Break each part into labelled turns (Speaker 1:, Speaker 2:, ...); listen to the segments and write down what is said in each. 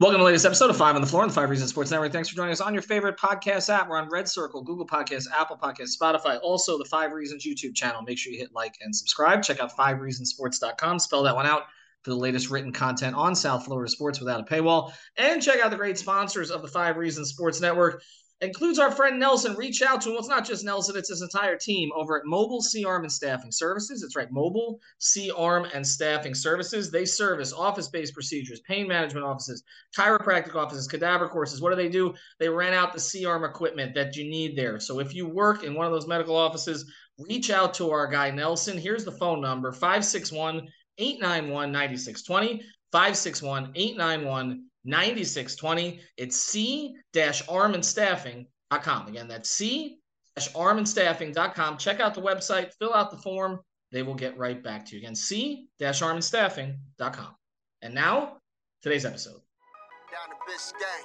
Speaker 1: Welcome to the latest episode of Five on the Floor on the Five Reasons Sports Network. Thanks for joining us on your favorite podcast app. We're on Red Circle, Google Podcasts, Apple Podcasts, Spotify, also the Five Reasons YouTube channel. Make sure you hit like and subscribe. Check out fivereasonsports.com. Spell that one out for the latest written content on South Florida sports without a paywall. And check out the great sponsors of the Five Reasons Sports Network includes our friend Nelson. Reach out to him. Well, it's not just Nelson, it's his entire team over at Mobile C Arm and Staffing Services. It's right, Mobile C Arm and Staffing Services. They service office based procedures, pain management offices, chiropractic offices, cadaver courses. What do they do? They rent out the C Arm equipment that you need there. So if you work in one of those medical offices, reach out to our guy Nelson. Here's the phone number 561 891 9620. 561 891 9620. It's c-armandstaffing.com. Again, that's c-armandstaffing.com. Check out the website, fill out the form. They will get right back to you. Again, c-armandstaffing.com. And now, today's episode.
Speaker 2: Down to Biscayne.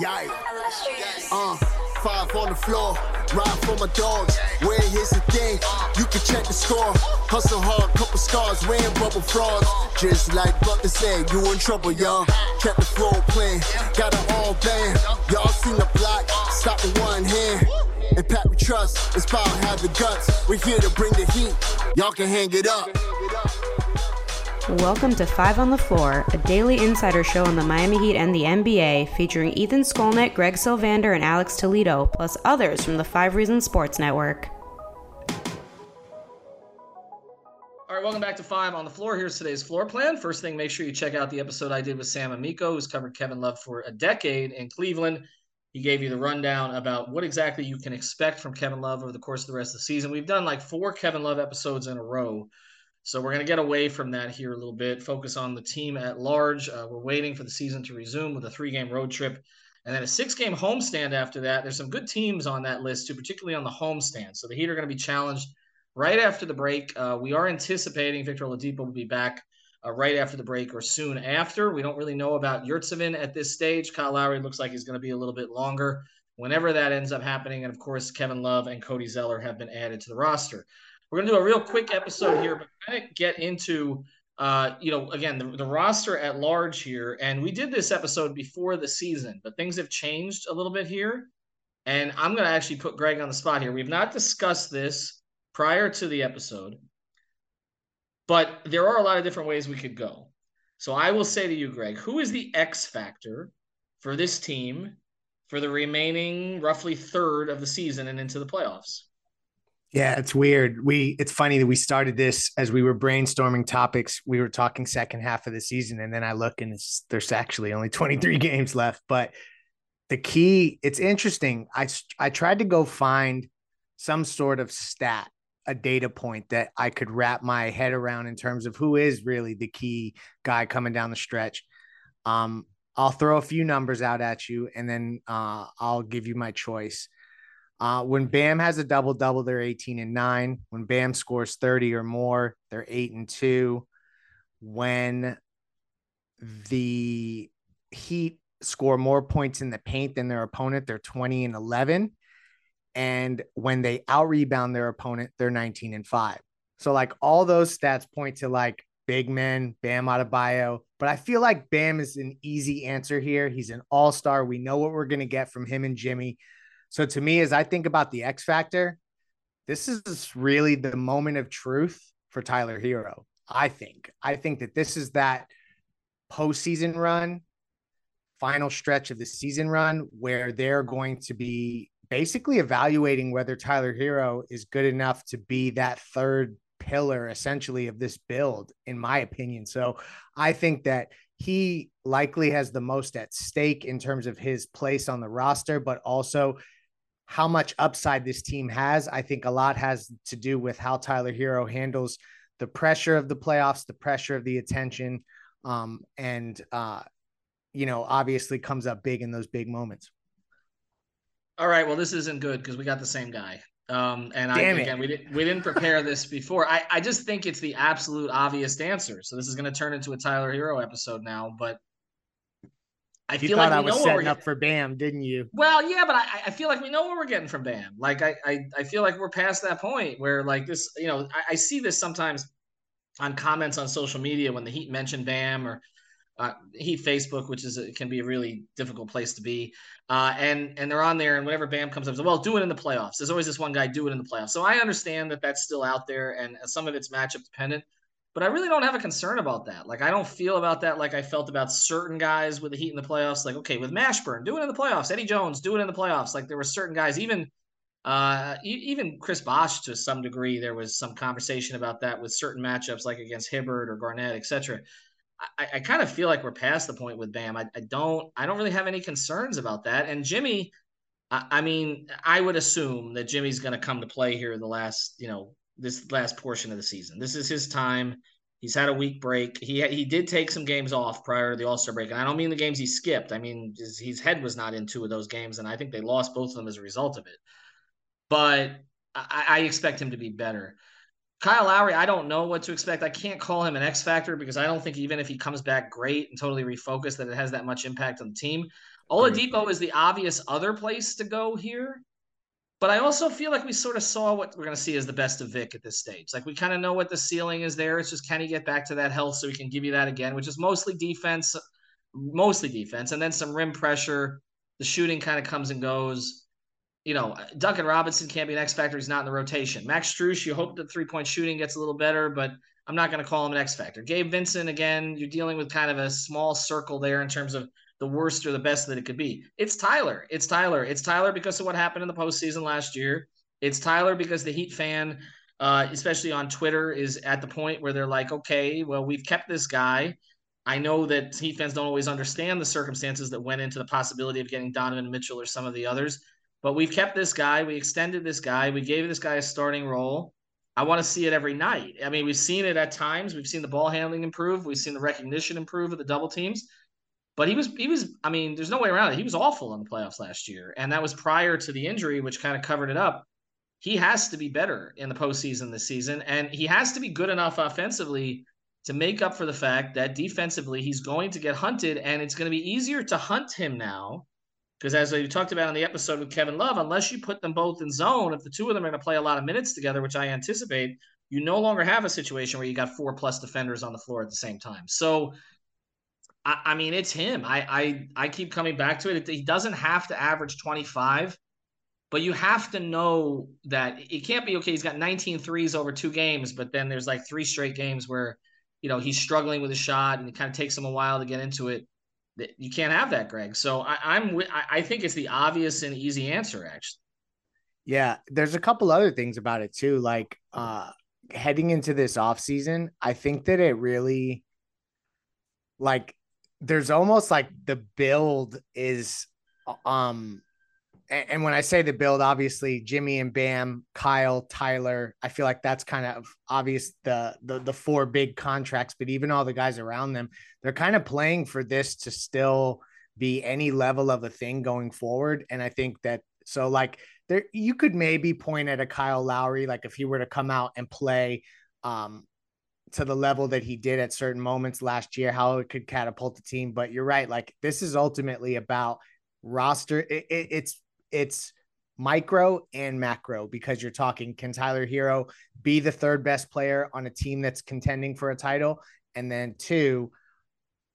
Speaker 2: Yikes. Uh, five on the floor, ride for my dogs. Where here's the thing, you can check the score. Hustle hard, couple scars, wearing rubber frauds. Just like Butler said, you in trouble, y'all. Kept the flow playing, got it all band. Y'all seen the block, stop with one hand. And Pat we trust, it's power have the guts. We're here to bring the heat, y'all can hang it up.
Speaker 3: Welcome to Five on the Floor, a daily insider show on the Miami Heat and the NBA, featuring Ethan Skolnick, Greg Sylvander, and Alex Toledo, plus others from the Five Reasons Sports Network.
Speaker 1: All right, welcome back to Five on the Floor. Here's today's floor plan. First thing, make sure you check out the episode I did with Sam Amico, who's covered Kevin Love for a decade in Cleveland. He gave you the rundown about what exactly you can expect from Kevin Love over the course of the rest of the season. We've done like four Kevin Love episodes in a row. So we're going to get away from that here a little bit, focus on the team at large. Uh, we're waiting for the season to resume with a three game road trip and then a six game homestand after that. There's some good teams on that list, too, particularly on the homestand. So the Heat are going to be challenged right after the break. Uh, we are anticipating Victor Oladipo will be back uh, right after the break or soon after. We don't really know about Yurtseven at this stage. Kyle Lowry looks like he's going to be a little bit longer whenever that ends up happening. And of course, Kevin Love and Cody Zeller have been added to the roster. We're going to do a real quick episode here, but kind of get into, uh, you know, again, the, the roster at large here. And we did this episode before the season, but things have changed a little bit here. And I'm going to actually put Greg on the spot here. We've not discussed this prior to the episode, but there are a lot of different ways we could go. So I will say to you, Greg, who is the X factor for this team for the remaining roughly third of the season and into the playoffs?
Speaker 4: Yeah, it's weird. We it's funny that we started this as we were brainstorming topics. We were talking second half of the season, and then I look and there's actually only 23 games left. But the key, it's interesting. I I tried to go find some sort of stat, a data point that I could wrap my head around in terms of who is really the key guy coming down the stretch. Um, I'll throw a few numbers out at you, and then uh, I'll give you my choice. Uh, when Bam has a double double, they're 18 and nine. When Bam scores 30 or more, they're eight and two. When the Heat score more points in the paint than their opponent. They're 20 and 11. And when they out rebound their opponent, they're 19 and 5. So, like, all those stats point to like big men, Bam Adebayo. But I feel like Bam is an easy answer here. He's an all star. We know what we're going to get from him and Jimmy. So, to me, as I think about the X Factor, this is really the moment of truth for Tyler Herro. I think. I think that this is that postseason run, final stretch of the season run where they're going to be basically evaluating whether Tyler Herro is good enough to be that third pillar essentially of this build, in my opinion. So I think that he likely has the most at stake in terms of his place on the roster, but also how much upside this team has. I think a lot has to do with how Tyler Herro handles the pressure of the playoffs, the pressure of the attention, um, and uh, you know, obviously comes up big in those big moments.
Speaker 1: All right. Well, this isn't good because we got the same guy. Um, and I, again, we didn't we didn't prepare this before. I, I just think it's the absolute obvious answer. So this is going to turn into a Tyler Herro episode now. But
Speaker 4: I you feel like I was setting up for Bam, didn't you?
Speaker 1: Well, yeah, but I, I feel like we know what we're getting from Bam. Like I, I, I feel like we're past that point where like this, you know, I, I see this sometimes on comments on social media when the Heat mention Bam or uh, Heat Facebook, which is a, can be a really difficult place to be. Uh, and and they're on there, and whenever Bam comes up, well, do it in the playoffs. There's always this one guy, do it in the playoffs. So I understand that that's still out there, and some of it's matchup dependent. But I really don't have a concern about that. Like I don't feel about that like I felt about certain guys with the Heat in the playoffs. Like okay, with Mashburn, do it in the playoffs. Eddie Jones, do it in the playoffs. Like there were certain guys, even uh, even Chris Bosh to some degree, there was some conversation about that with certain matchups, like against Hibbert or Garnett, etc. I, I kind of feel like we're past the point with Bam. I, I, don't I don't really have any concerns about that. And Jimmy, I, I mean, I would assume that Jimmy's going to come to play here the last you know this last portion of the season. This is his time. He's had a week break. He he did take some games off prior to the All Star break, and I don't mean the games he skipped. I mean his, his head was not in two of those games, and I think they lost both of them as a result of it. But I, I expect him to be better. Kyle Lowry, I don't know what to expect. I can't call him an X factor because I don't think even if he comes back great and totally refocused, that it has that much impact on the team. Oladipo is the obvious other place to go here. But I also feel like we sort of saw what we're going to see as the best of Vic at this stage. Like we kind of know what the ceiling is there. It's just can he get back to that health so he can give you that again, which is mostly defense, mostly defense, and then some rim pressure. The shooting kind of comes and goes. You know, Duncan Robinson can't be an X factor. He's not in the rotation. Max Strus, you hope the three point shooting gets a little better, but I'm not going to call him an X factor. Gabe Vincent, again, you're dealing with kind of a small circle there in terms of the worst or the best that it could be. It's Tyler. It's Tyler. It's Tyler because of what happened in the postseason last year. It's Tyler because the Heat fan, uh, especially on Twitter, is at the point where they're like, okay, well, we've kept this guy. I know that Heat fans don't always understand the circumstances that went into the possibility of getting Donovan Mitchell or some of the others, but we've kept this guy. We extended this guy. We gave this guy a starting role. I want to see it every night. I mean, we've seen it at times. We've seen the ball handling improve. We've seen the recognition improve of the double teams. But he was he was I mean, there's no way around it. He was awful in the playoffs last year, and that was prior to the injury, which kind of covered it up. He has to be better in the postseason this season, and he has to be good enough offensively to make up for the fact that defensively he's going to get hunted, and it's going to be easier to hunt him now. Because as we talked about in the episode with Kevin Love, unless you put them both in zone, if the two of them are going to play a lot of minutes together, which I anticipate, you no longer have a situation where you got four plus defenders on the floor at the same time. So I, I mean, it's him. I, I I keep coming back to it. He doesn't have to average 25, but you have to know that it can't be okay. He's got 19 threes over two games, but then there's like three straight games where you know he's struggling with a shot and it kind of takes him a while to get into it. You can't have that, Greg. So I, I'm I think it's the obvious and easy answer, actually.
Speaker 4: Yeah, there's a couple other things about it too. Like uh heading into this off season, I think that it really like there's almost like the build is um and when I say the build, obviously Jimmy and Bam, Kyle, Tyler, I feel like that's kind of obvious the the the four big contracts, but even all the guys around them, they're kind of playing for this to still be any level of a thing going forward. And I think that so like there you could maybe point at a Kyle Lowry, like if he were to come out and play um to the level that he did at certain moments last year, how it could catapult the team. But you're right. Like this is ultimately about roster. It, it, it's it's micro and macro because you're talking can Tyler Herro be the third best player on a team that's contending for a title? And then two,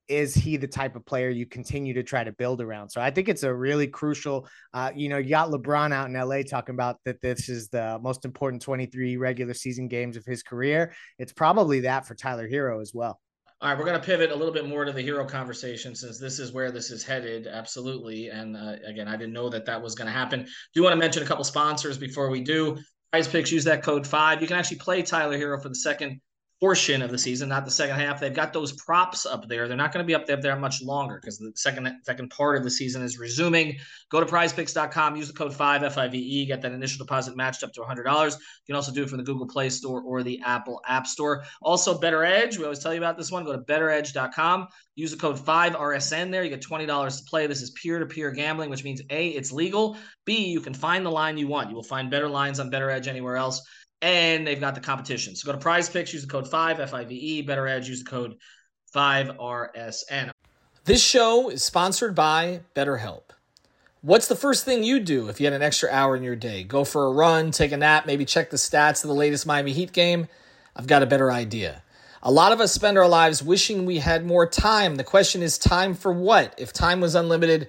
Speaker 4: is he the type of player you continue to try to build around? So I think it's a really crucial. Uh, you know, you got LeBron out in LA talking about that this is the most important 23 regular season games of his career. It's probably that for Tyler Herro as well.
Speaker 1: All right, we're going to pivot a little bit more to the Herro conversation since this is where this is headed. Absolutely. And uh, again, I didn't know that that was going to happen. Do you want to mention a couple sponsors before we do. Prize Picks, use that code five. You can actually play Tyler Herro for the second portion of the season, not the second half. They've got those props up there. They're not going to be up there, there much longer because the second second part of the season is resuming. Go to prizepicks.com, use the code 5 FIVE, get that initial deposit matched up to $100. You can also do it from the Google Play Store or the Apple App Store. Also, Better Edge, we always tell you about this one. Go to betteredge.com, use the code 5RSN there. You get $20 to play. This is peer to peer gambling, which means A, it's legal. B, you can find the line you want. You will find better lines on Better Edge anywhere else and they've got the competition. So go to Prize Picks, use the code five F I V E. Better Edge, use the code five R S N.
Speaker 5: This show is sponsored by BetterHelp. What's the first thing you do if you had an extra hour in your day? Go for a run, take a nap, maybe check the stats of the latest Miami Heat game? I've got a better idea. A lot of us spend our lives wishing we had more time. The question is, time for what? If time was unlimited,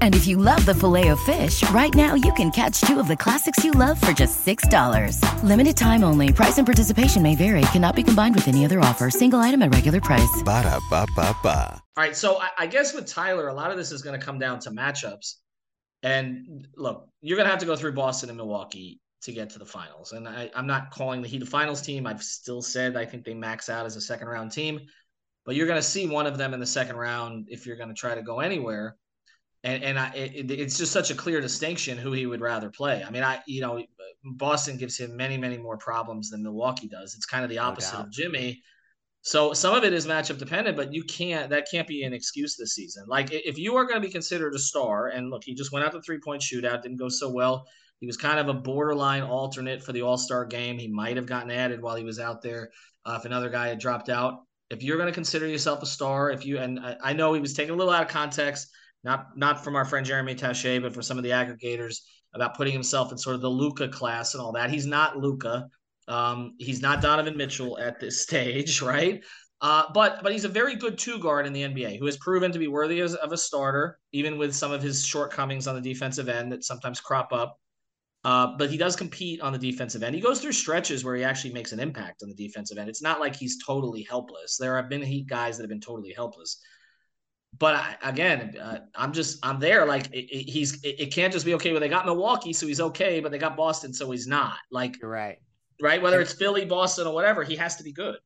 Speaker 6: And if you love the filet of fish, right now you can catch two of the classics you love for just $6. Limited time only. Price and participation may vary. Cannot be combined with any other offer. Single item at regular price.
Speaker 7: Ba da ba ba ba.
Speaker 1: All right. So I, I guess with Tyler, a lot of this is going to come down to matchups. And look, you're going to have to go through Boston and Milwaukee to get to the finals. And I, I'm not calling the Heat a finals team. I've still said I think they max out as a second round team. But you're going to see one of them in the second round if you're going to try to go anywhere and and I, it, it's just such a clear distinction who he would rather play. I mean, I you know Boston gives him many many more problems than Milwaukee does. It's kind of the opposite no of Jimmy. So some of it is matchup dependent, but you can't that can't be an excuse this season. Like if you are going to be considered a star, and look, he just went out the three point shootout, didn't go so well. He was kind of a borderline alternate for the All Star game. He might have gotten added while he was out there uh, if another guy had dropped out. If you're going to consider yourself a star, if you and I, I know he was taken a little out of context not not from our friend Jeremy Taché, but for some of the aggregators about putting himself in sort of the Luka class and all that. He's not Luka. Um, he's not Donovan Mitchell at this stage, right? Uh, but but he's a very good two guard in the NBA who has proven to be worthy of, of a starter, even with some of his shortcomings on the defensive end that sometimes crop up. Uh, but he does compete on the defensive end. He goes through stretches where he actually makes an impact on the defensive end. It's not like he's totally helpless. There have been Heat guys that have been totally helpless. But I, again, uh, I'm just I'm there. Like it, it, he's it, it, can't just be okay. Well, they got Milwaukee, so he's okay, but they got Boston, so he's not. Like
Speaker 4: You're right,
Speaker 1: right. Whether it's Philly, Boston, or whatever, he has to be good.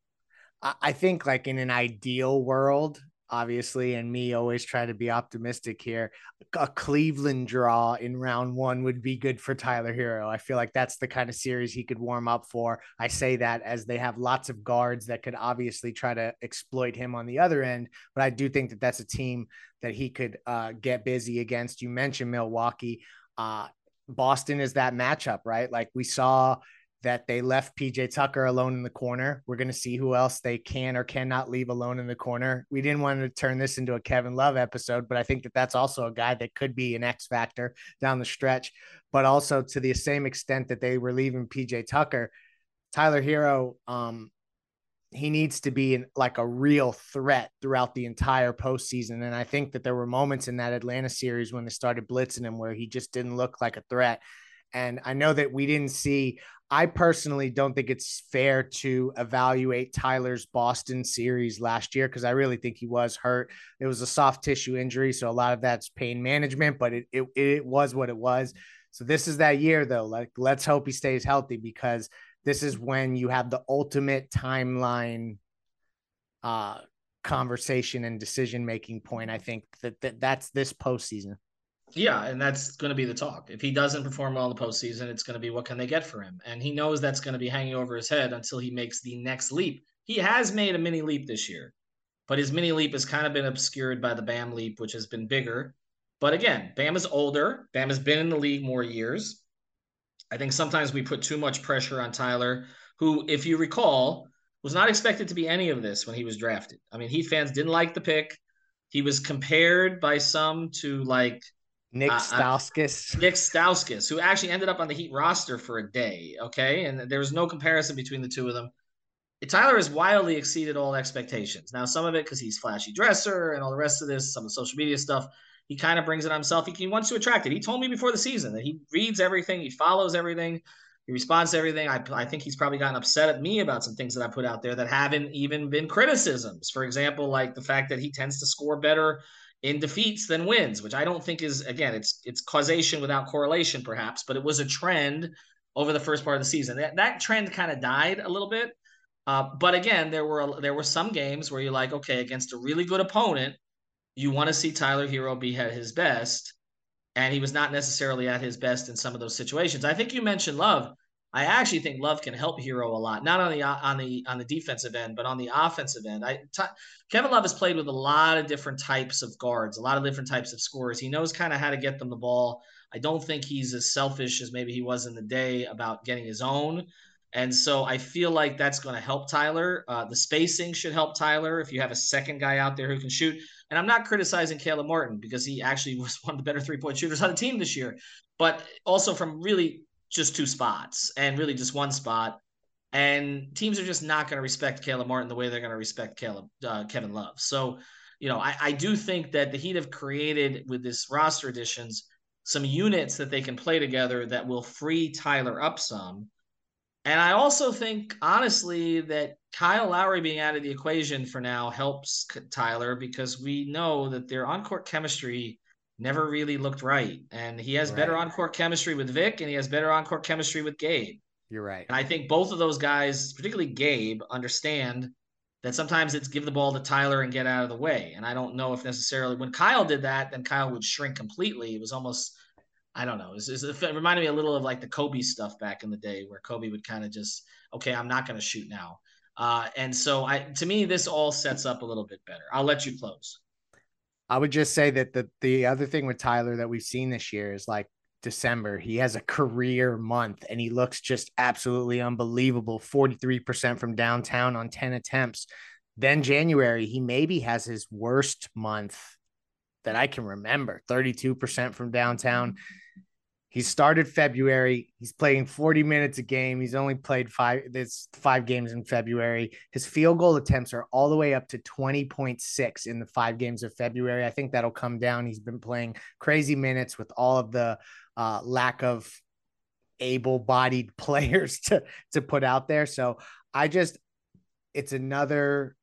Speaker 4: I think like in an ideal world, obviously, and me always try to be optimistic here. A Cleveland draw in round one would be good for Tyler Herro. I feel like that's the kind of series he could warm up for. I say that as they have lots of guards that could obviously try to exploit him on the other end, but I do think that that's a team that he could uh, get busy against. You mentioned Milwaukee. Uh, Boston is that matchup, right? Like we saw that they left PJ Tucker alone in the corner. We're going to see who else they can or cannot leave alone in the corner. We didn't want to turn this into a Kevin Love episode, but I think that that's also a guy that could be an X factor down the stretch. But also to the same extent that they were leaving PJ Tucker, Tyler Herro, um, he needs to be in, like a real threat throughout the entire postseason. And I think that there were moments in that Atlanta series when they started blitzing him where he just didn't look like a threat. And I know that we didn't see, I personally don't think it's fair to evaluate Tyler's Boston series last year because I really think he was hurt. It was a soft tissue injury. So a lot of that's pain management, but it, it, it was what it was. So this is that year though. Like, let's hope he stays healthy because this is when you have the ultimate timeline uh, conversation and decision making point. I think that, that that's this postseason.
Speaker 1: Yeah, and that's going to be the talk. If he doesn't perform well in the postseason, it's going to be what can they get for him? And he knows that's going to be hanging over his head until he makes the next leap. He has made a mini leap this year, but his mini leap has kind of been obscured by the Bam leap, which has been bigger. But again, Bam is older. Bam has been in the league more years. I think sometimes we put too much pressure on Tyler, who, if you recall, was not expected to be any of this when he was drafted. I mean, Heat fans didn't like the pick. He was compared by some to like
Speaker 4: Nick Stauskas.
Speaker 1: Uh, Nick Stauskas, who actually ended up on the Heat roster for a day. Okay. And there was no comparison between the two of them. Tyler has wildly exceeded all expectations. Now, some of it because he's flashy dresser and all the rest of this, some of the social media stuff, he kind of brings it on himself. He, he wants to attract it. He told me before the season that he reads everything, he follows everything, he responds to everything. I, I think he's probably gotten upset at me about some things that I put out there that haven't even been criticisms. For example, like the fact that he tends to score better in defeats than wins, which I don't think is again it's it's causation without correlation perhaps, but it was a trend over the first part of the season. That that trend kind of died a little bit. Uh, but again, there were there were some games where you're like, okay, against a really good opponent, you want to see Tyler Herro be at his best, and he was not necessarily at his best in some of those situations. I think you mentioned Love. I actually think Love can help Herro a lot, not on the on the on the defensive end, but on the offensive end. I t- Kevin Love has played with a lot of different types of guards, a lot of different types of scorers. He knows kind of how to get them the ball. I don't think he's as selfish as maybe he was in the day about getting his own. And so I feel like that's going to help Tyler. Uh, the spacing should help Tyler if you have a second guy out there who can shoot. And I'm not criticizing Caleb Martin because he actually was one of the better three point shooters on the team this year, but also from really just two spots and really just one spot. And teams are just not going to respect Caleb Martin the way they're going to respect Caleb uh, Kevin Love. So, you know, I, I do think that the Heat have created with this roster additions some units that they can play together that will free Tyler up some. And I also think, honestly, that Kyle Lowry being out of the equation for now helps Tyler because we know that their on court chemistry never really looked right. And he has right. better on court chemistry with Vic and he has better on court chemistry with Gabe.
Speaker 4: You're right.
Speaker 1: And I think both of those guys, particularly Gabe, understand that sometimes it's give the ball to Tyler and get out of the way. And I don't know if necessarily when Kyle did that, then Kyle would shrink completely. It was almost, I don't know, it, was, it reminded me a little of like the Kobe stuff back in the day where Kobe would kind of just, okay, I'm not going to shoot now. Uh, and so I, to me, this all sets up a little bit better. I'll let you close.
Speaker 4: I would just say that the the other thing with Tyler that we've seen this year is like December, he has a career month and he looks just absolutely unbelievable. 43% from downtown on 10 attempts. Then January, he maybe has his worst month that I can remember 32% from downtown. He started February. He's playing 40 minutes a game. He's only played five this five games in February. His field goal attempts are all the way up to 20.6 in the five games of February. I think that'll come down. He's been playing crazy minutes with all of the uh, lack of able-bodied players to to put out there. So I just it's another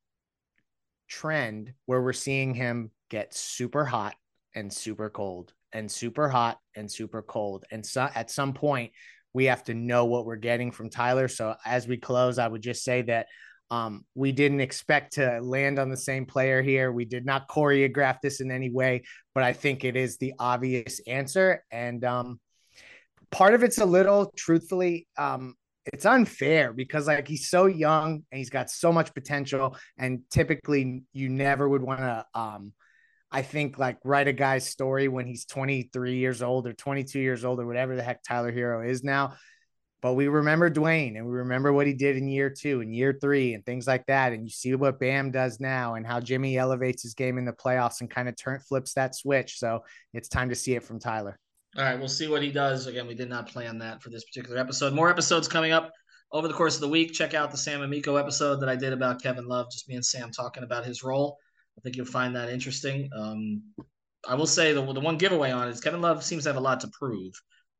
Speaker 4: trend where we're seeing him get super hot and super cold and super hot and super cold. And so at some point, we have to know what we're getting from Tyler. So as we close, I would just say that um, we didn't expect to land on the same player here. We did not choreograph this in any way, but I think it is the obvious answer. And um, part of it's a little, truthfully, um, it's unfair because like he's so young and he's got so much potential, and typically you never would want to um, I think like write a guy's story when he's 23 years old or 22 years old or whatever the heck Tyler Herro is now. But we remember Dwayne and we remember what he did in year two and year three and things like that. And you see what Bam does now and how Jimmy elevates his game in the playoffs and kind of turn flips that switch. So it's time to see it from Tyler.
Speaker 1: All right, we'll see what he does. Again, we did not plan that for this particular episode. More episodes coming up over the course of the week. Check out the Sam Amico episode that I did about Kevin Love, just me and Sam talking about his role. I think you'll find that interesting. Um, I will say the, the one giveaway on it is Kevin Love seems to have a lot to prove.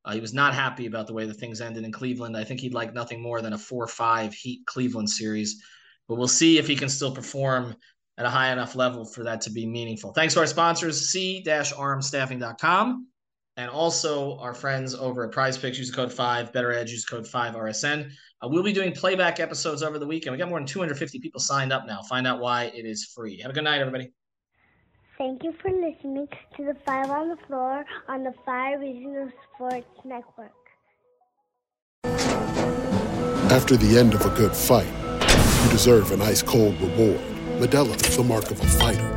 Speaker 1: Uh, he was not happy about the way the things ended in Cleveland. I think he'd like nothing more than a 4 5 Heat Cleveland series. But we'll see if he can still perform at a high enough level for that to be meaningful. Thanks to our sponsors, c-armstaffing.com, and also our friends over at Prize Picks. Use code 5, Better Edge, use code 5RSN. Uh, we'll be doing playback episodes over the weekend. We got more than 250 people signed up now. Find out why it is free. Have a good night, everybody.
Speaker 8: Thank you for listening to the Five on the Floor on the Five Regional Sports Network.
Speaker 9: After the end of a good fight, you deserve an ice cold reward. Modelo is the mark of a fighter.